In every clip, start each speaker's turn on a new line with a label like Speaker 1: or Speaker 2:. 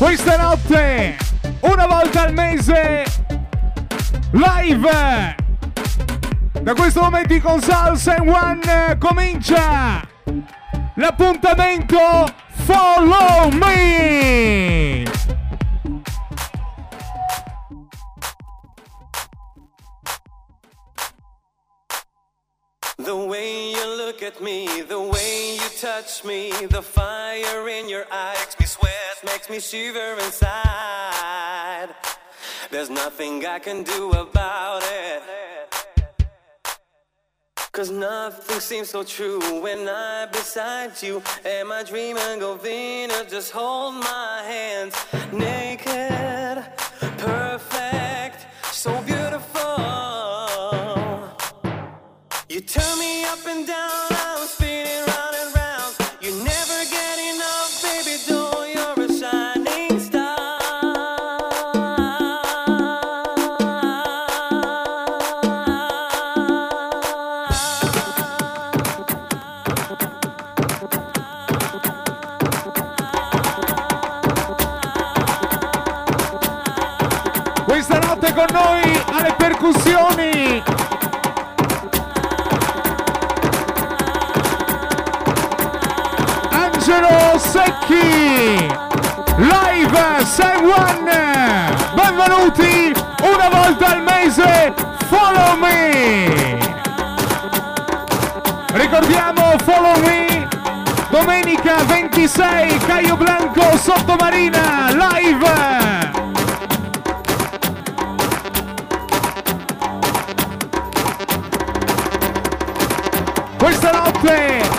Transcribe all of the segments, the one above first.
Speaker 1: Questa notte, una volta al mese, live. Da questo momento con Salsa and One comincia l'appuntamento Follow Me.
Speaker 2: The way look at me, the way you touch me, the fire in your eyes makes me sweat, makes me shiver inside. There's nothing I can do about it. Cause nothing seems so true when I'm beside you. Am I dreaming of Venus? Just hold my hands naked, perfect, so beautiful.
Speaker 1: Questa notte con noi alle percussioni. Angelo Secchi. Live San One. Benvenuti una volta al mese. Follow me. Ricordiamo Follow me. Domenica 26 Caio Blanco Sottomarina live. Questa notte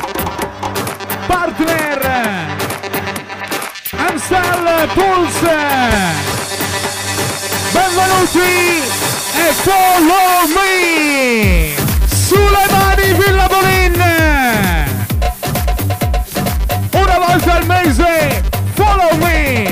Speaker 1: partner Amstel Pulse benvenuti e follow me. Sulle mani Villa Bolin. Una volta al mese follow me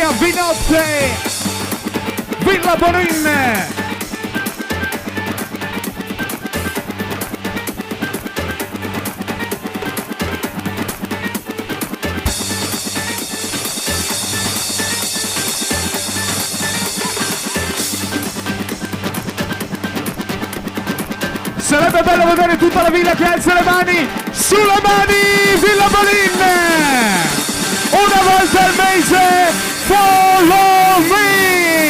Speaker 1: Benvenuti a Vinotte Villa Bonin. Sarebbe bello vedere tutta la villa che alza le mani sulle mani Villa Bolin una volta al mese follow me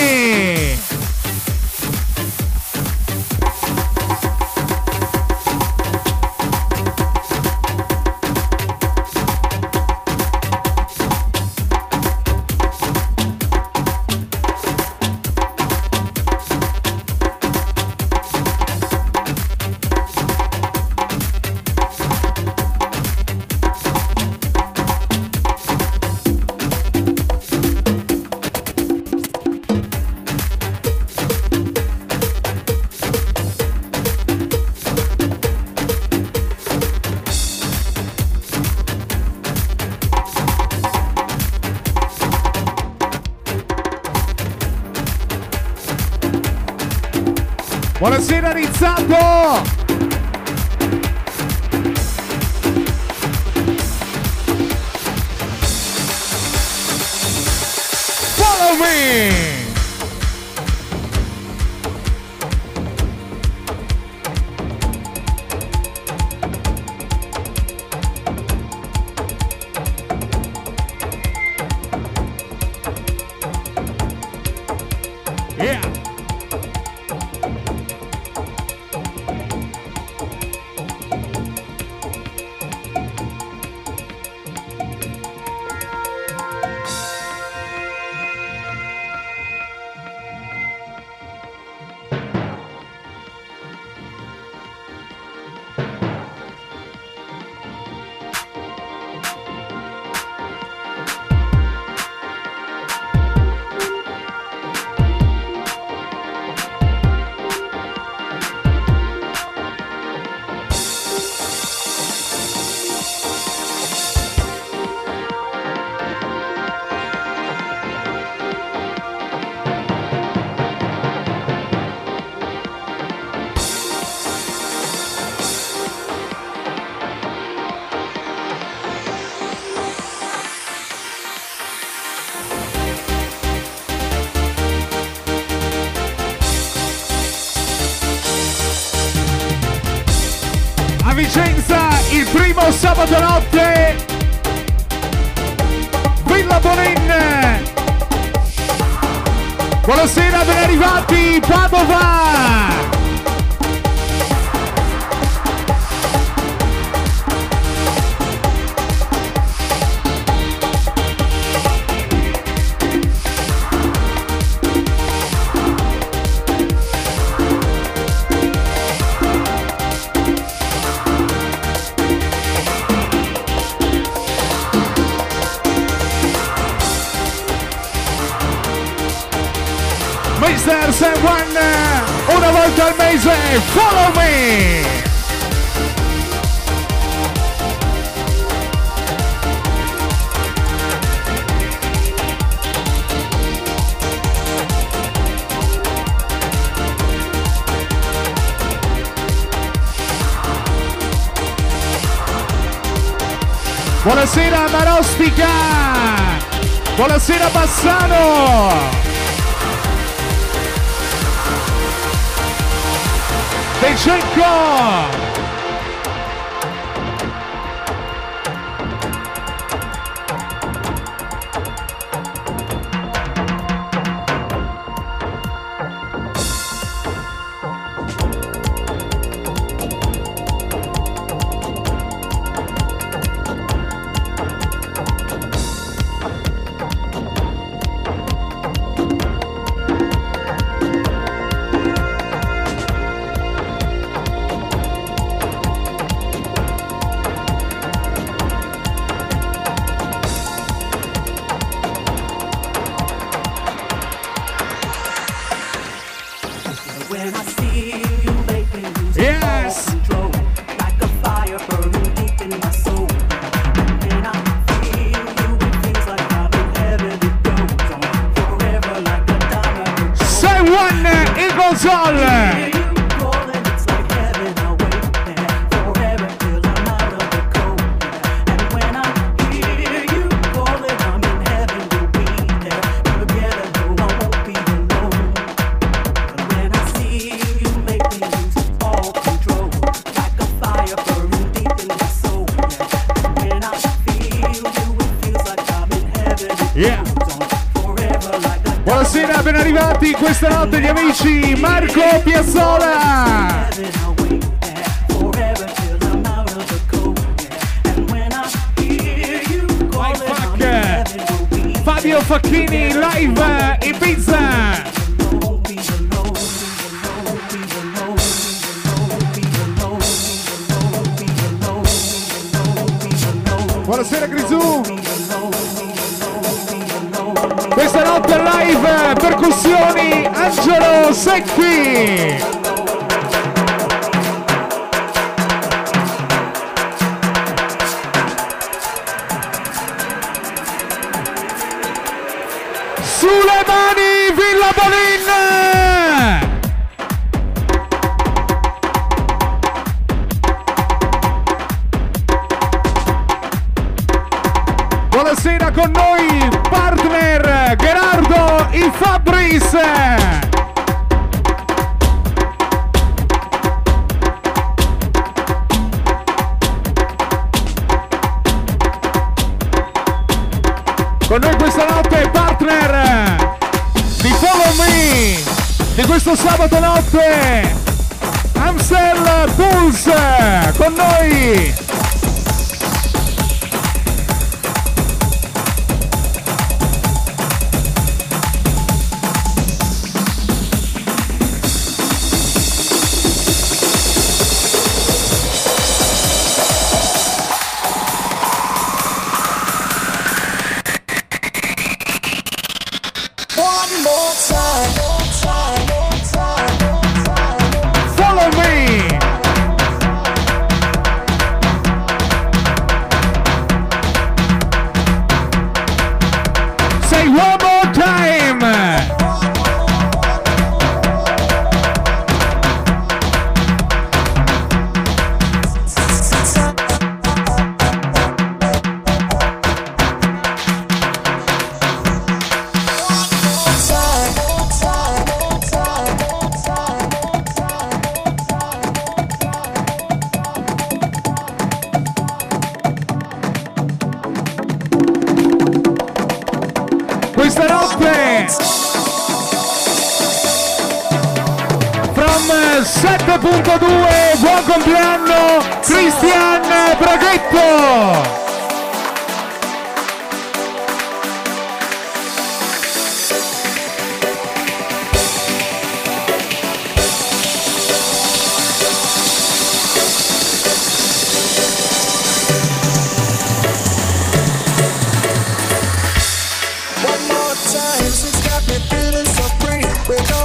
Speaker 3: Masters and One. Una volta al mese, follow me. Buonasera Marostica! Buonasera Bassano! They should go. Questa notte live, percussioni, Angelo Secchi.
Speaker 1: con noi partner Gerardo Ifabris. Con noi questa notte partner di Follow Me di questo sabato notte Amstel Pulse con noi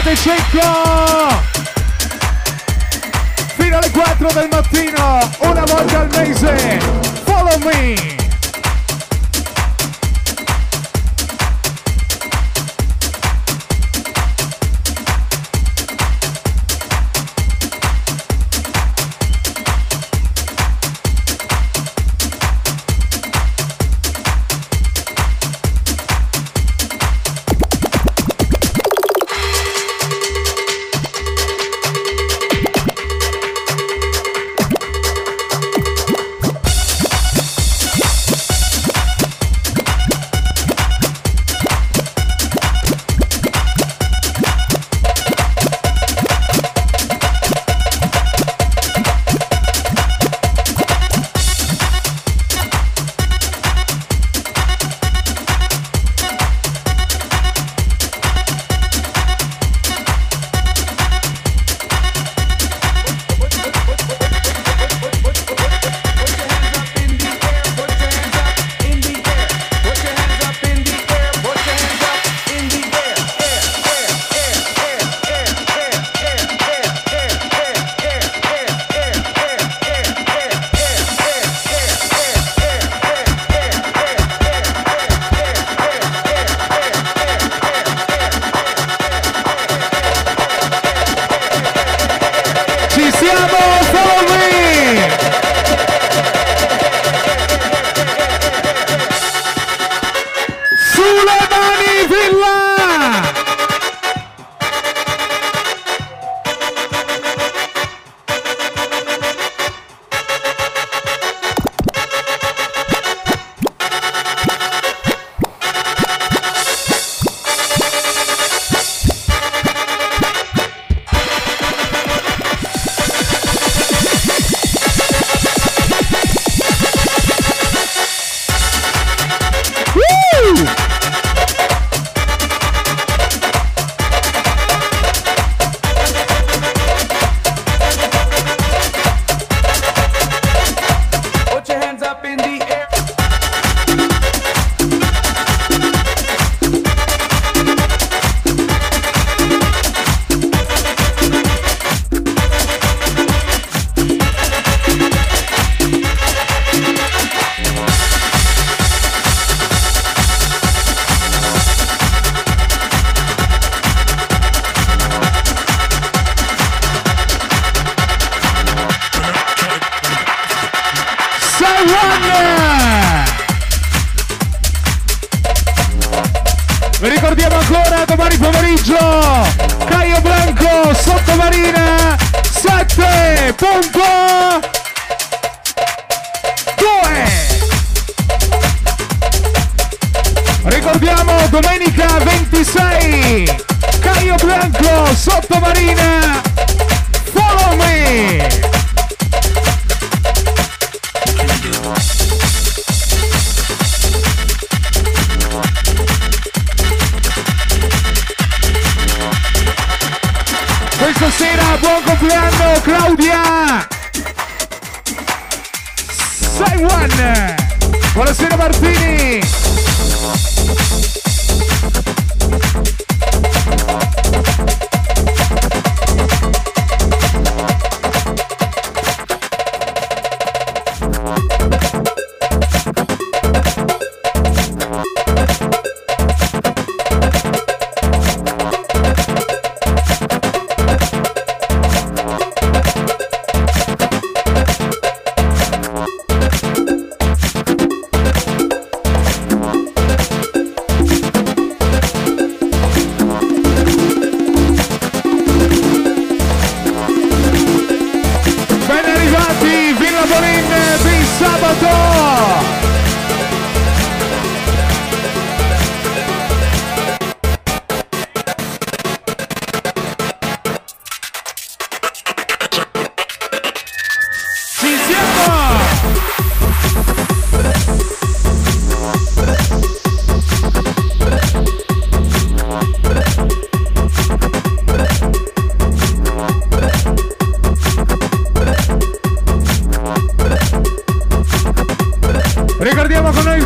Speaker 1: State secco! Fino alle 4 del mattino, una volta al mese. Follow me!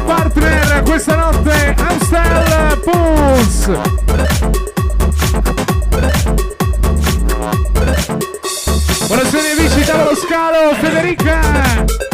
Speaker 1: partner questa notte Amstel Pulse. Buonasera amici dallo scalo Federica.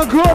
Speaker 4: my girl.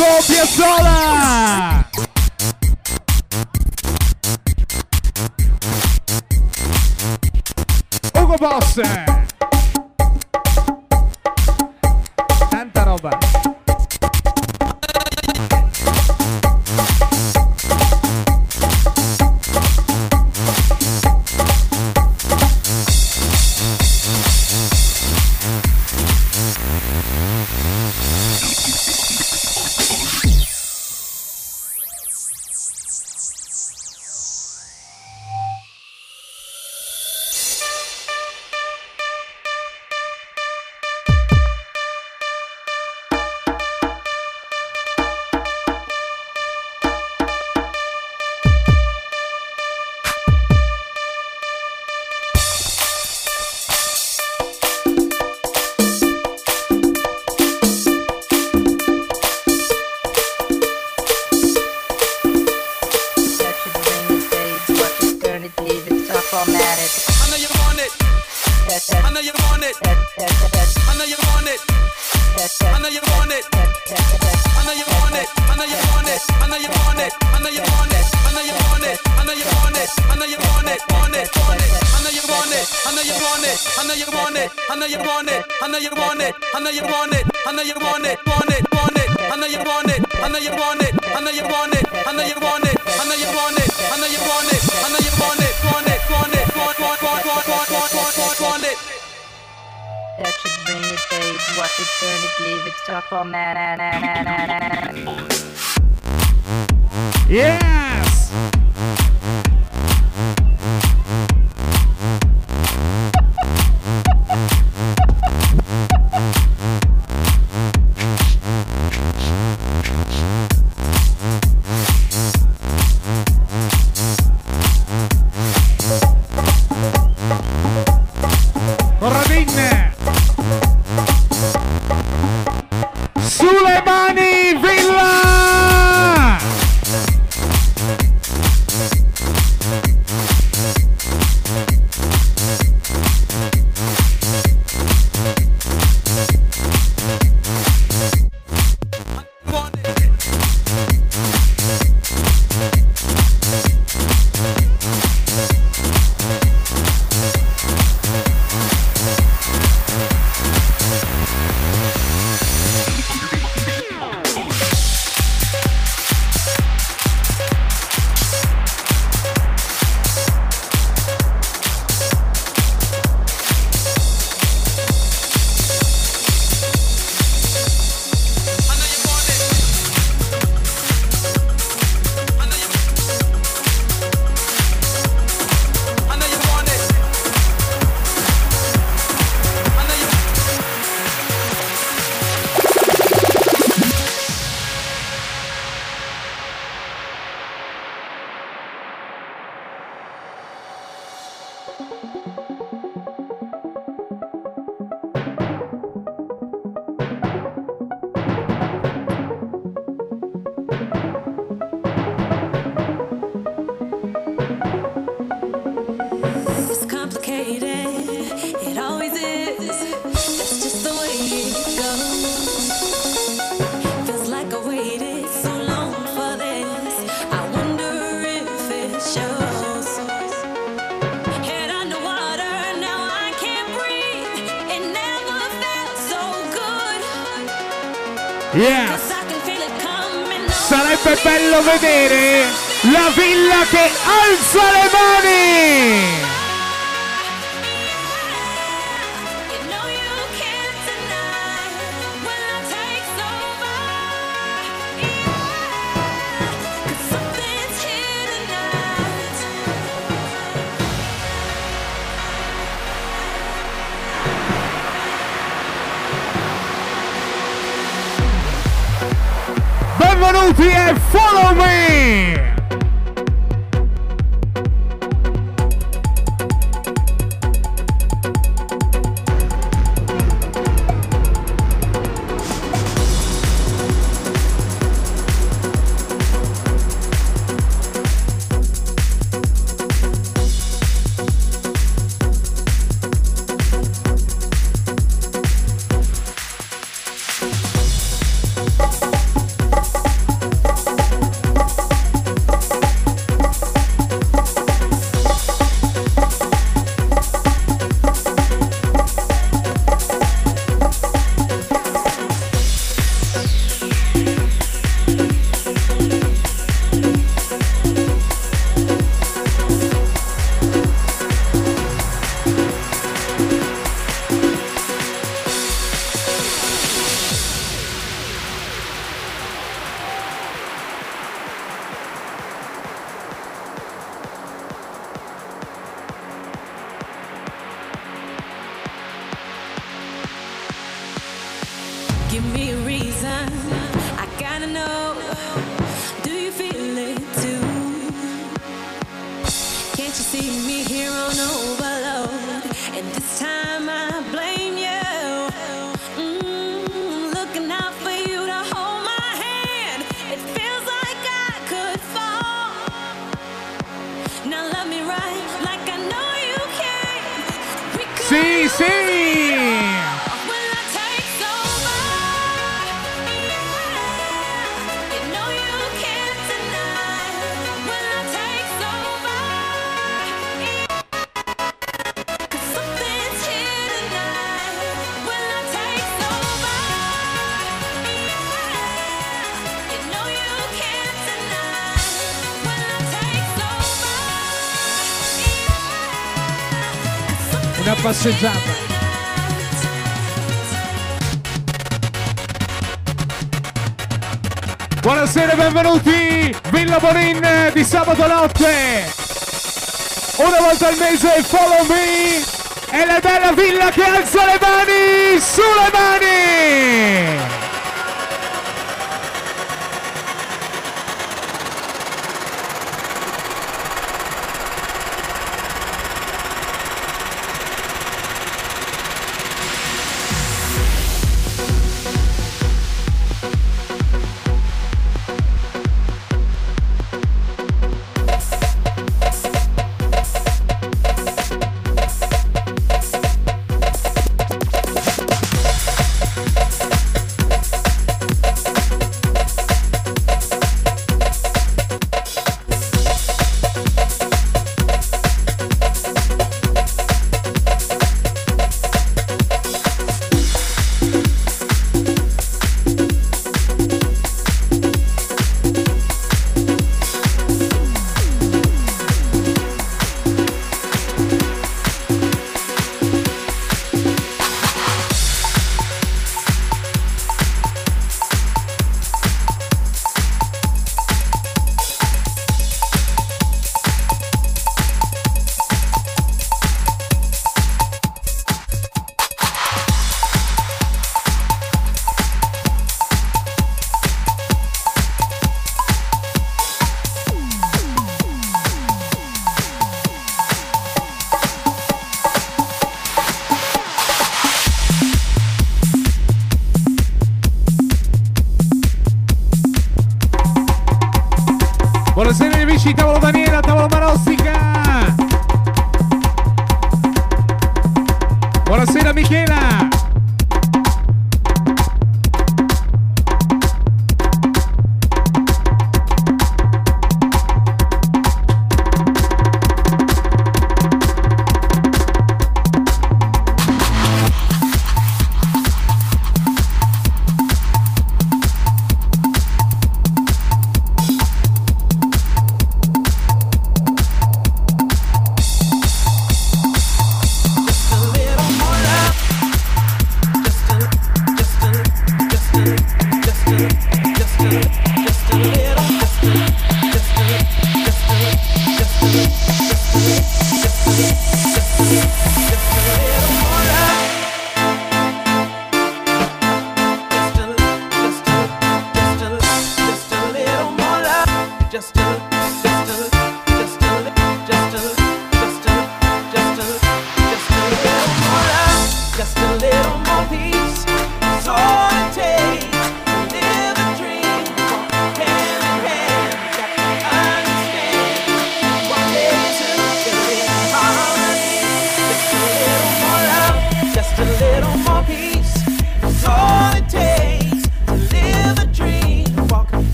Speaker 4: Utopia Yeah.
Speaker 1: Follow me! Passeggiata. Buonasera e benvenuti! Villa Bonin di sabato notte! Una volta al mese follow me! È la bella villa che alza le mani! Sulle mani!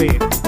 Speaker 1: Baby.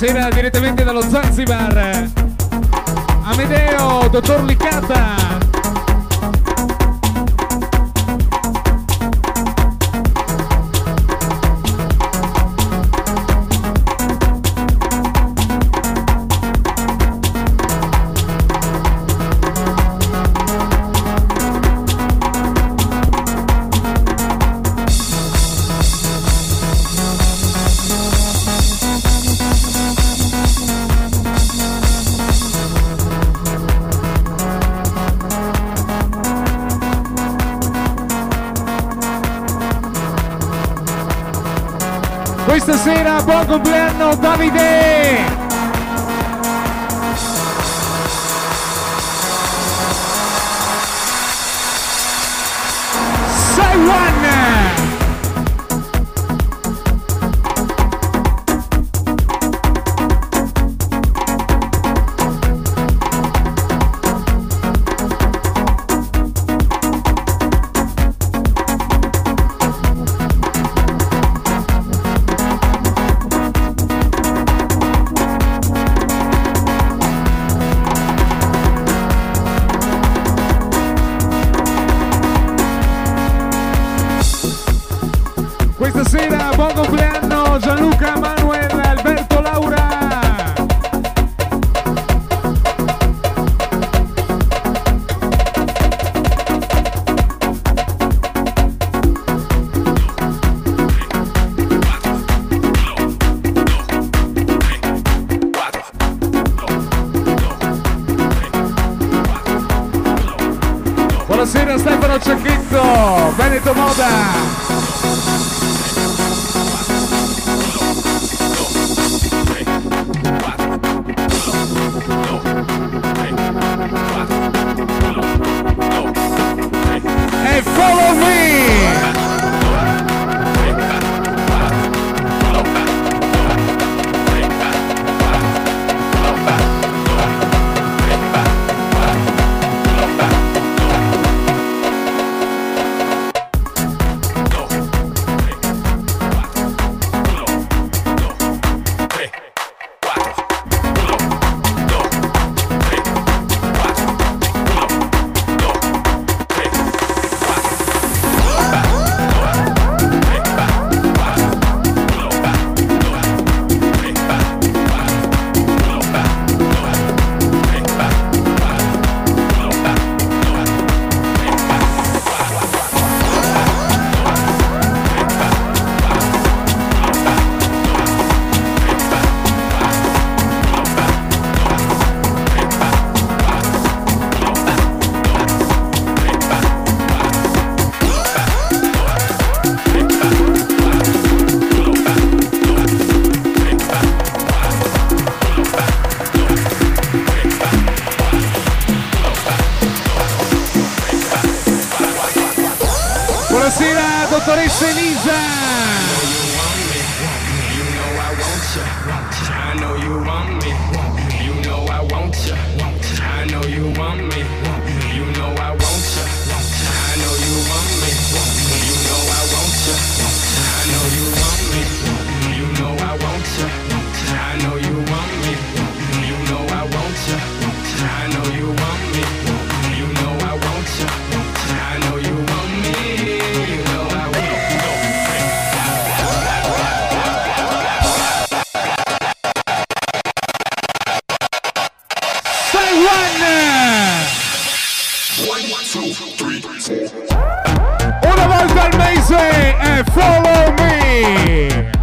Speaker 1: Buonasera direttamente dallo Zanzibar. Amedeo, dottor Licata. tercera por cumpleaños, Davide. Mese e follow me!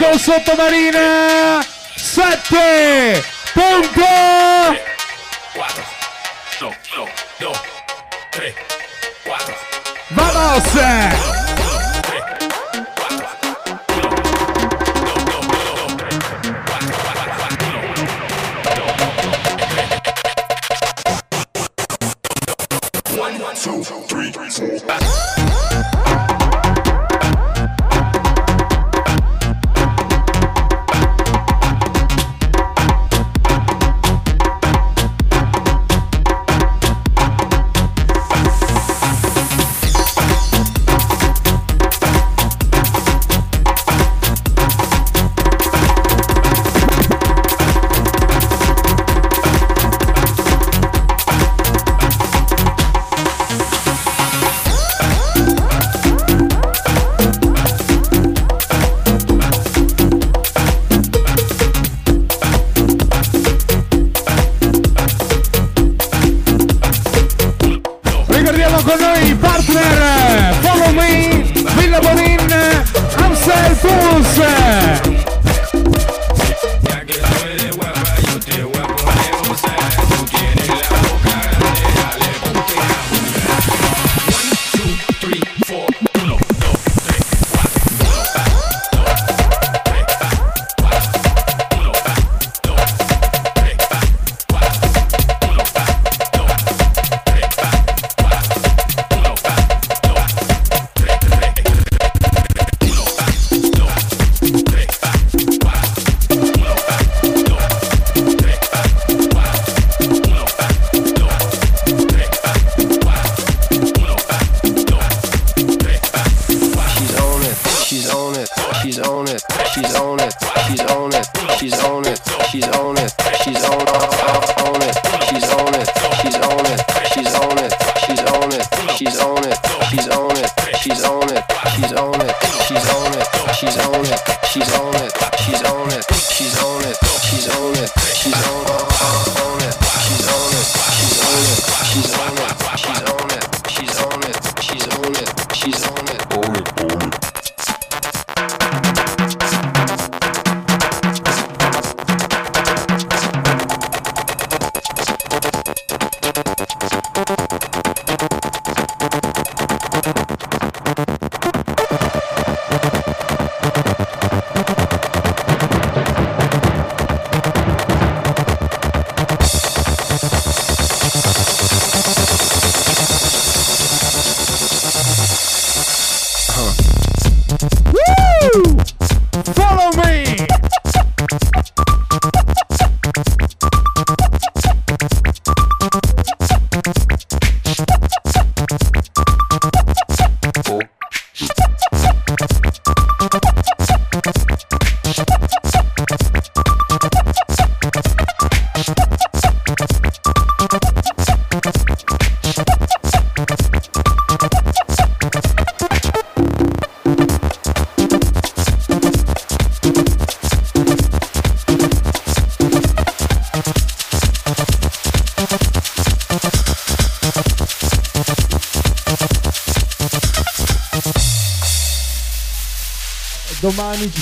Speaker 1: Blanco sottomarina! 7 punto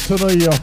Speaker 1: começando aí, ó.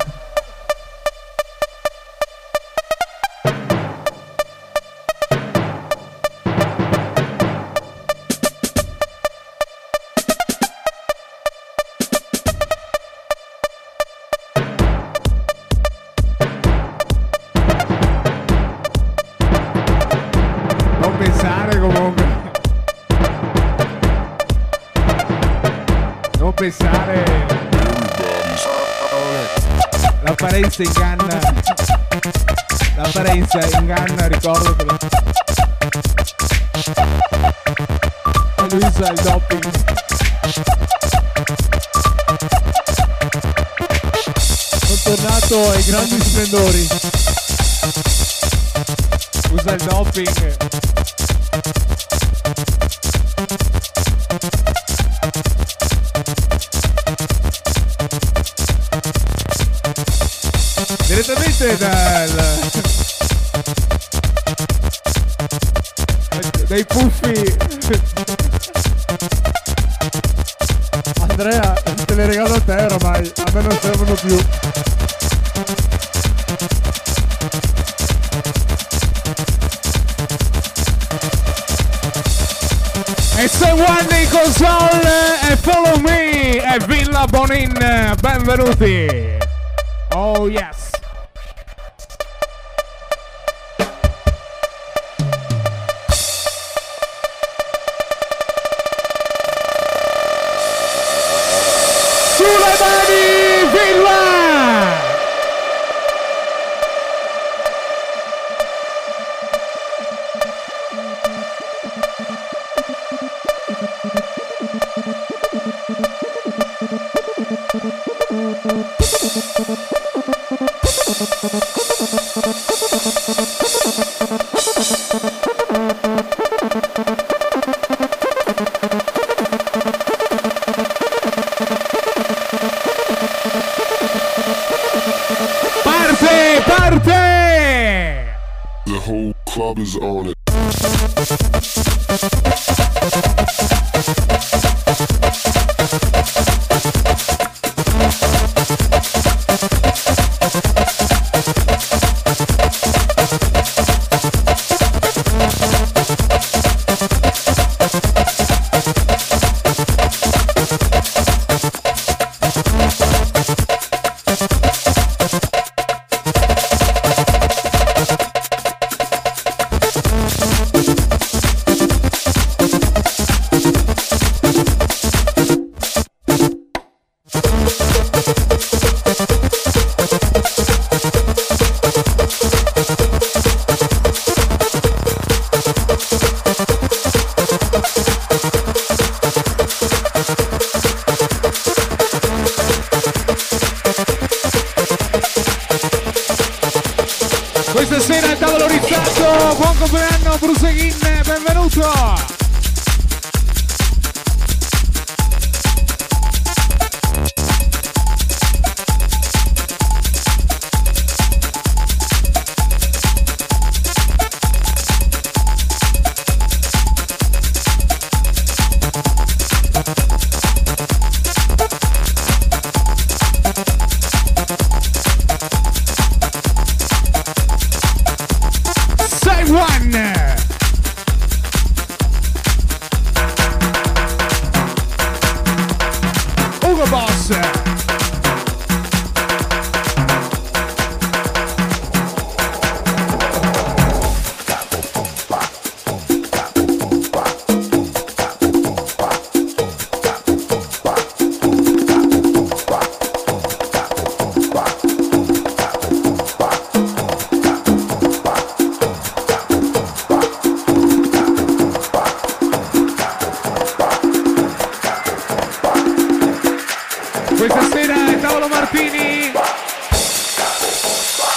Speaker 1: Questa sera è Paolo Martini.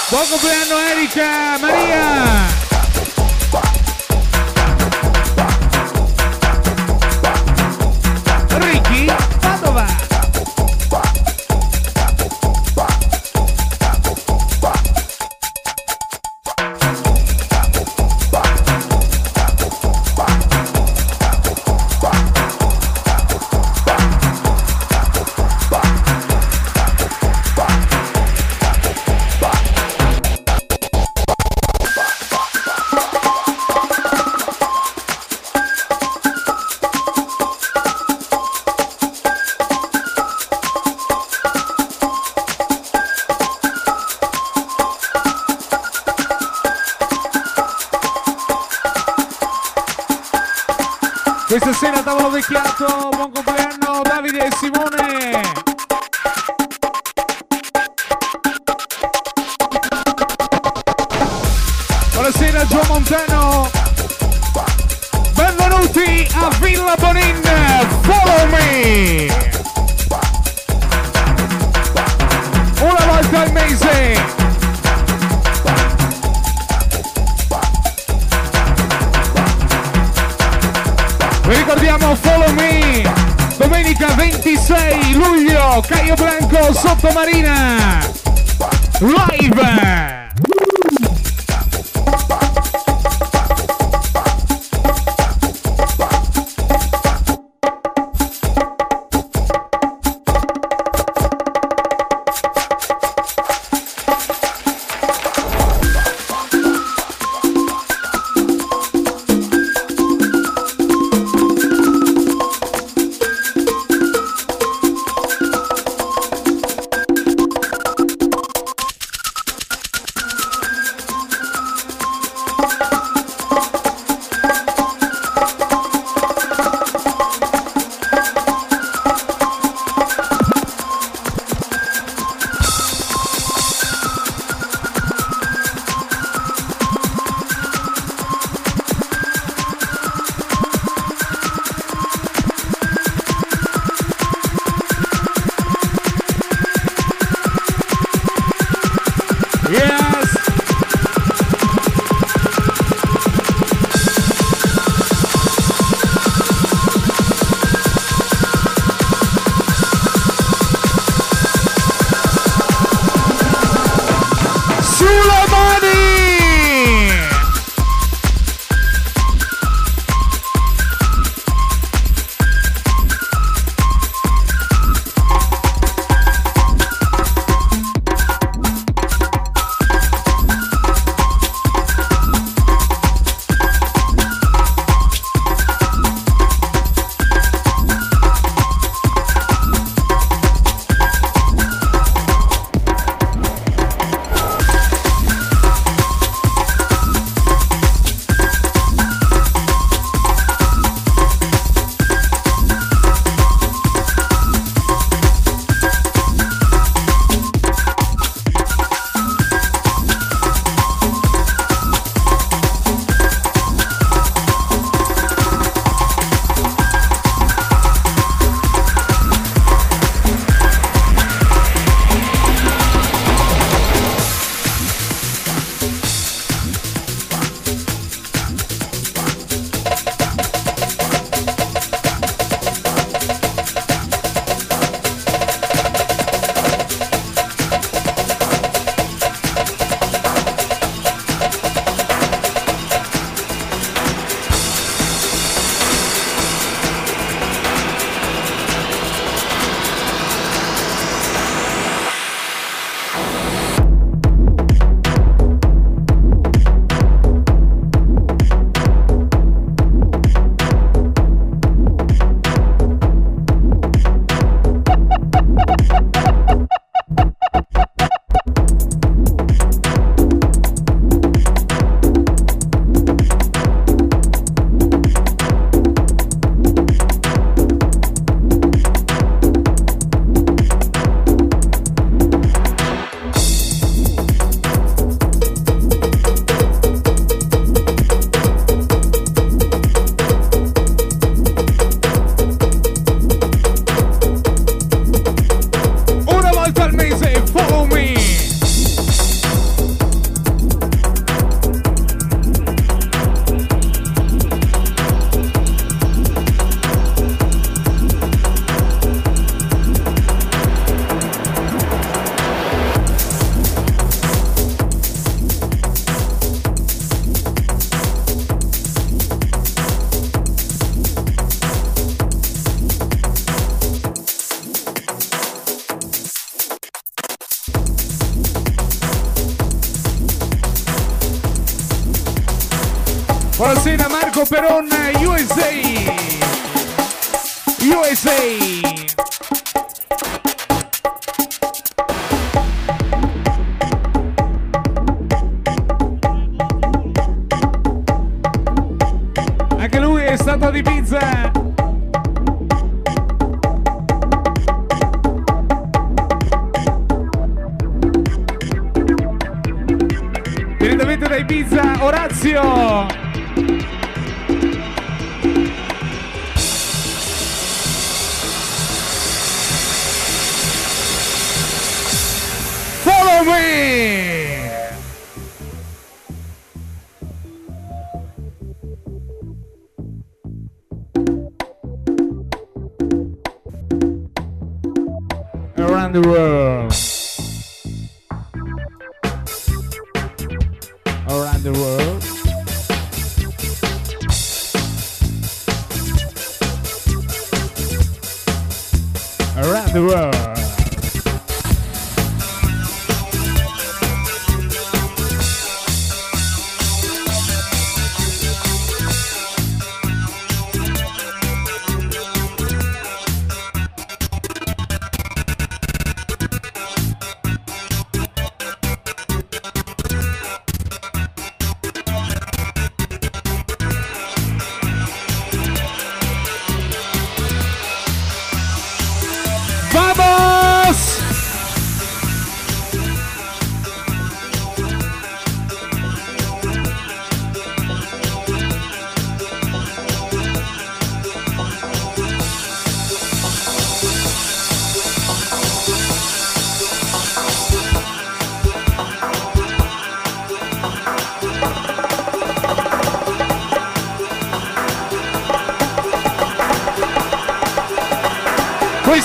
Speaker 1: Buon compleanno Erika Maria.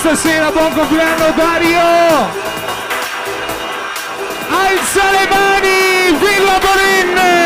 Speaker 1: Questa sera buon compleanno Dario! Alza le mani, Villa Borin!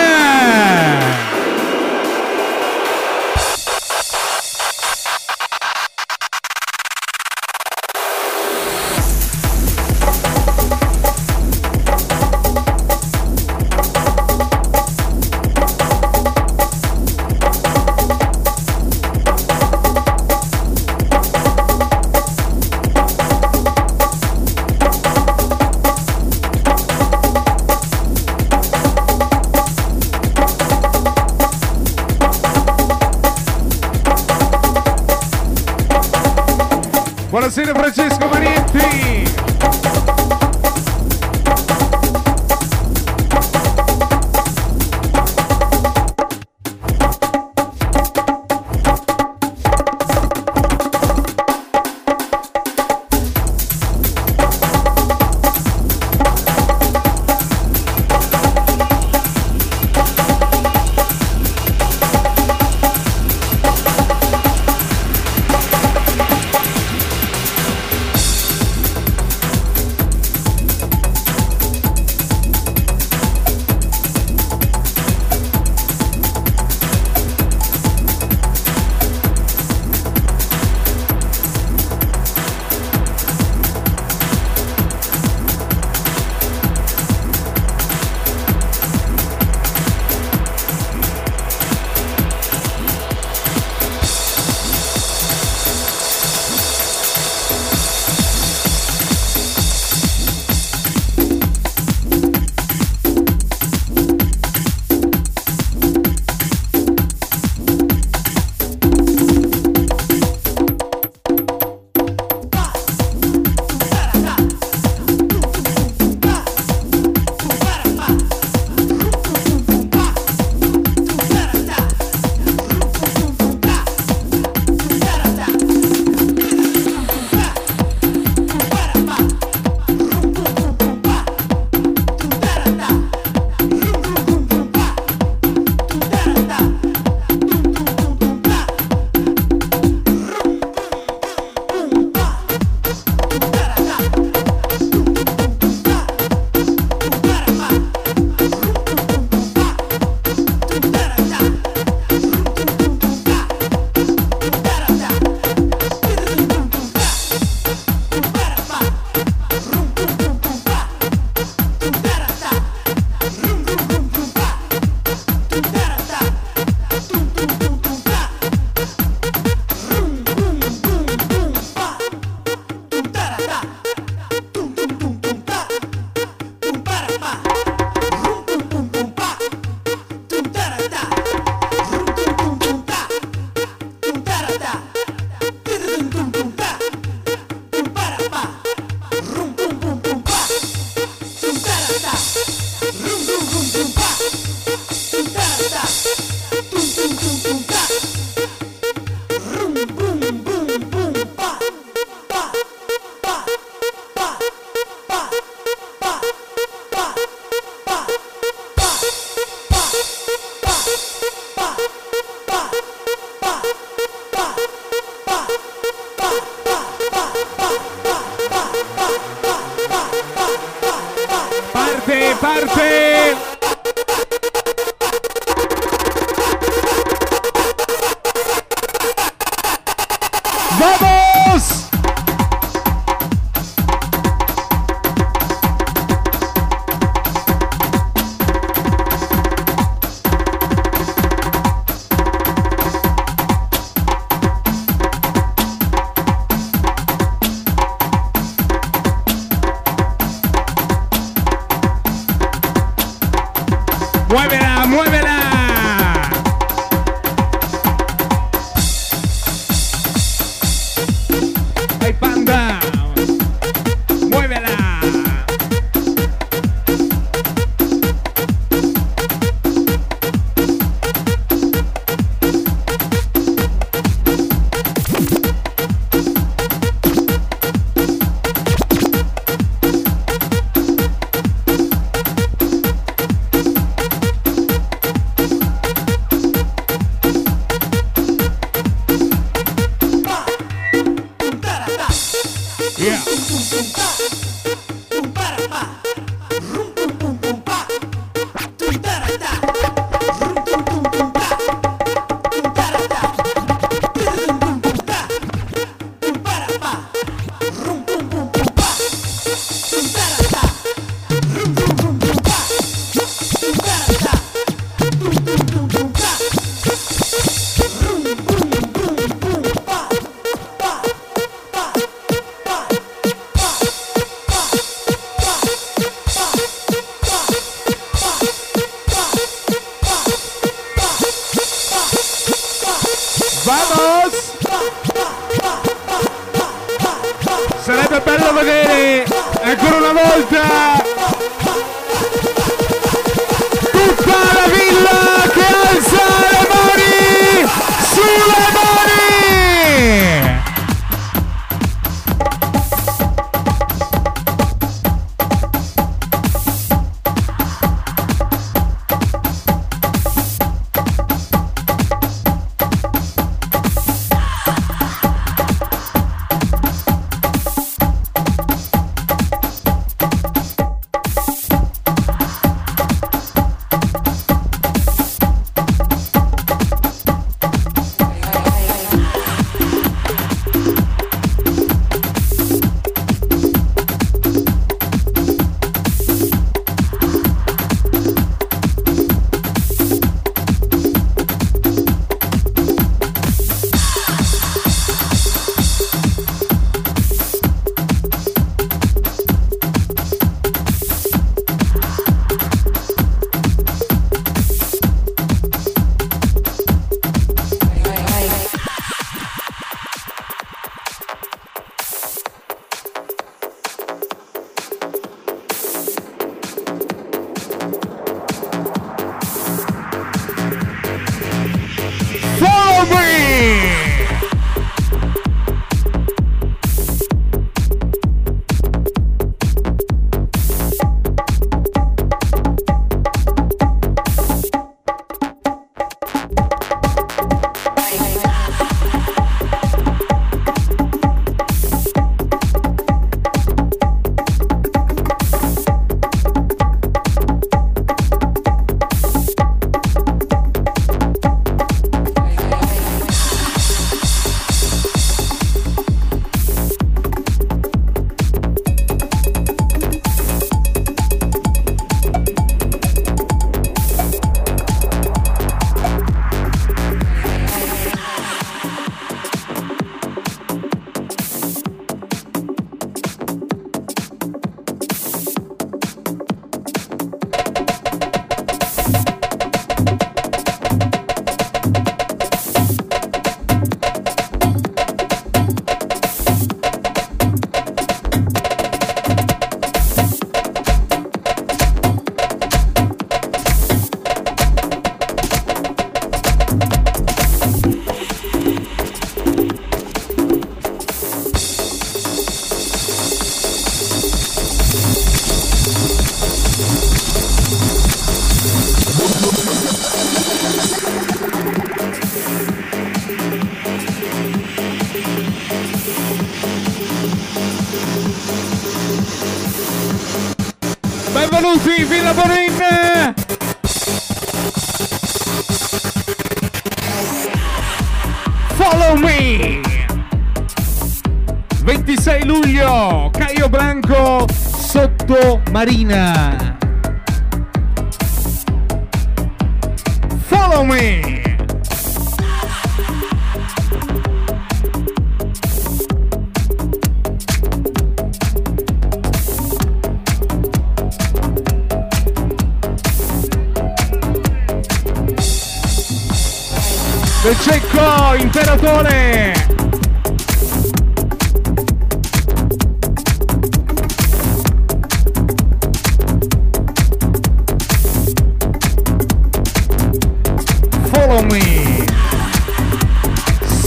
Speaker 1: Marina.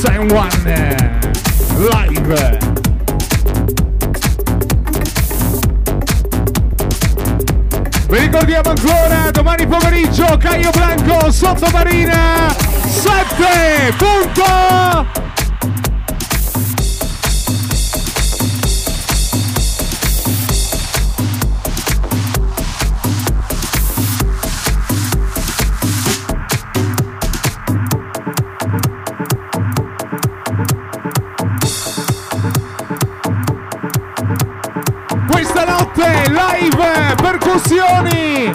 Speaker 1: Sign One. Live. Vi ricordiamo ancora domani pomeriggio Caio Blanco sottomarina 7 punto. Percussioni,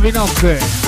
Speaker 1: Cavinox.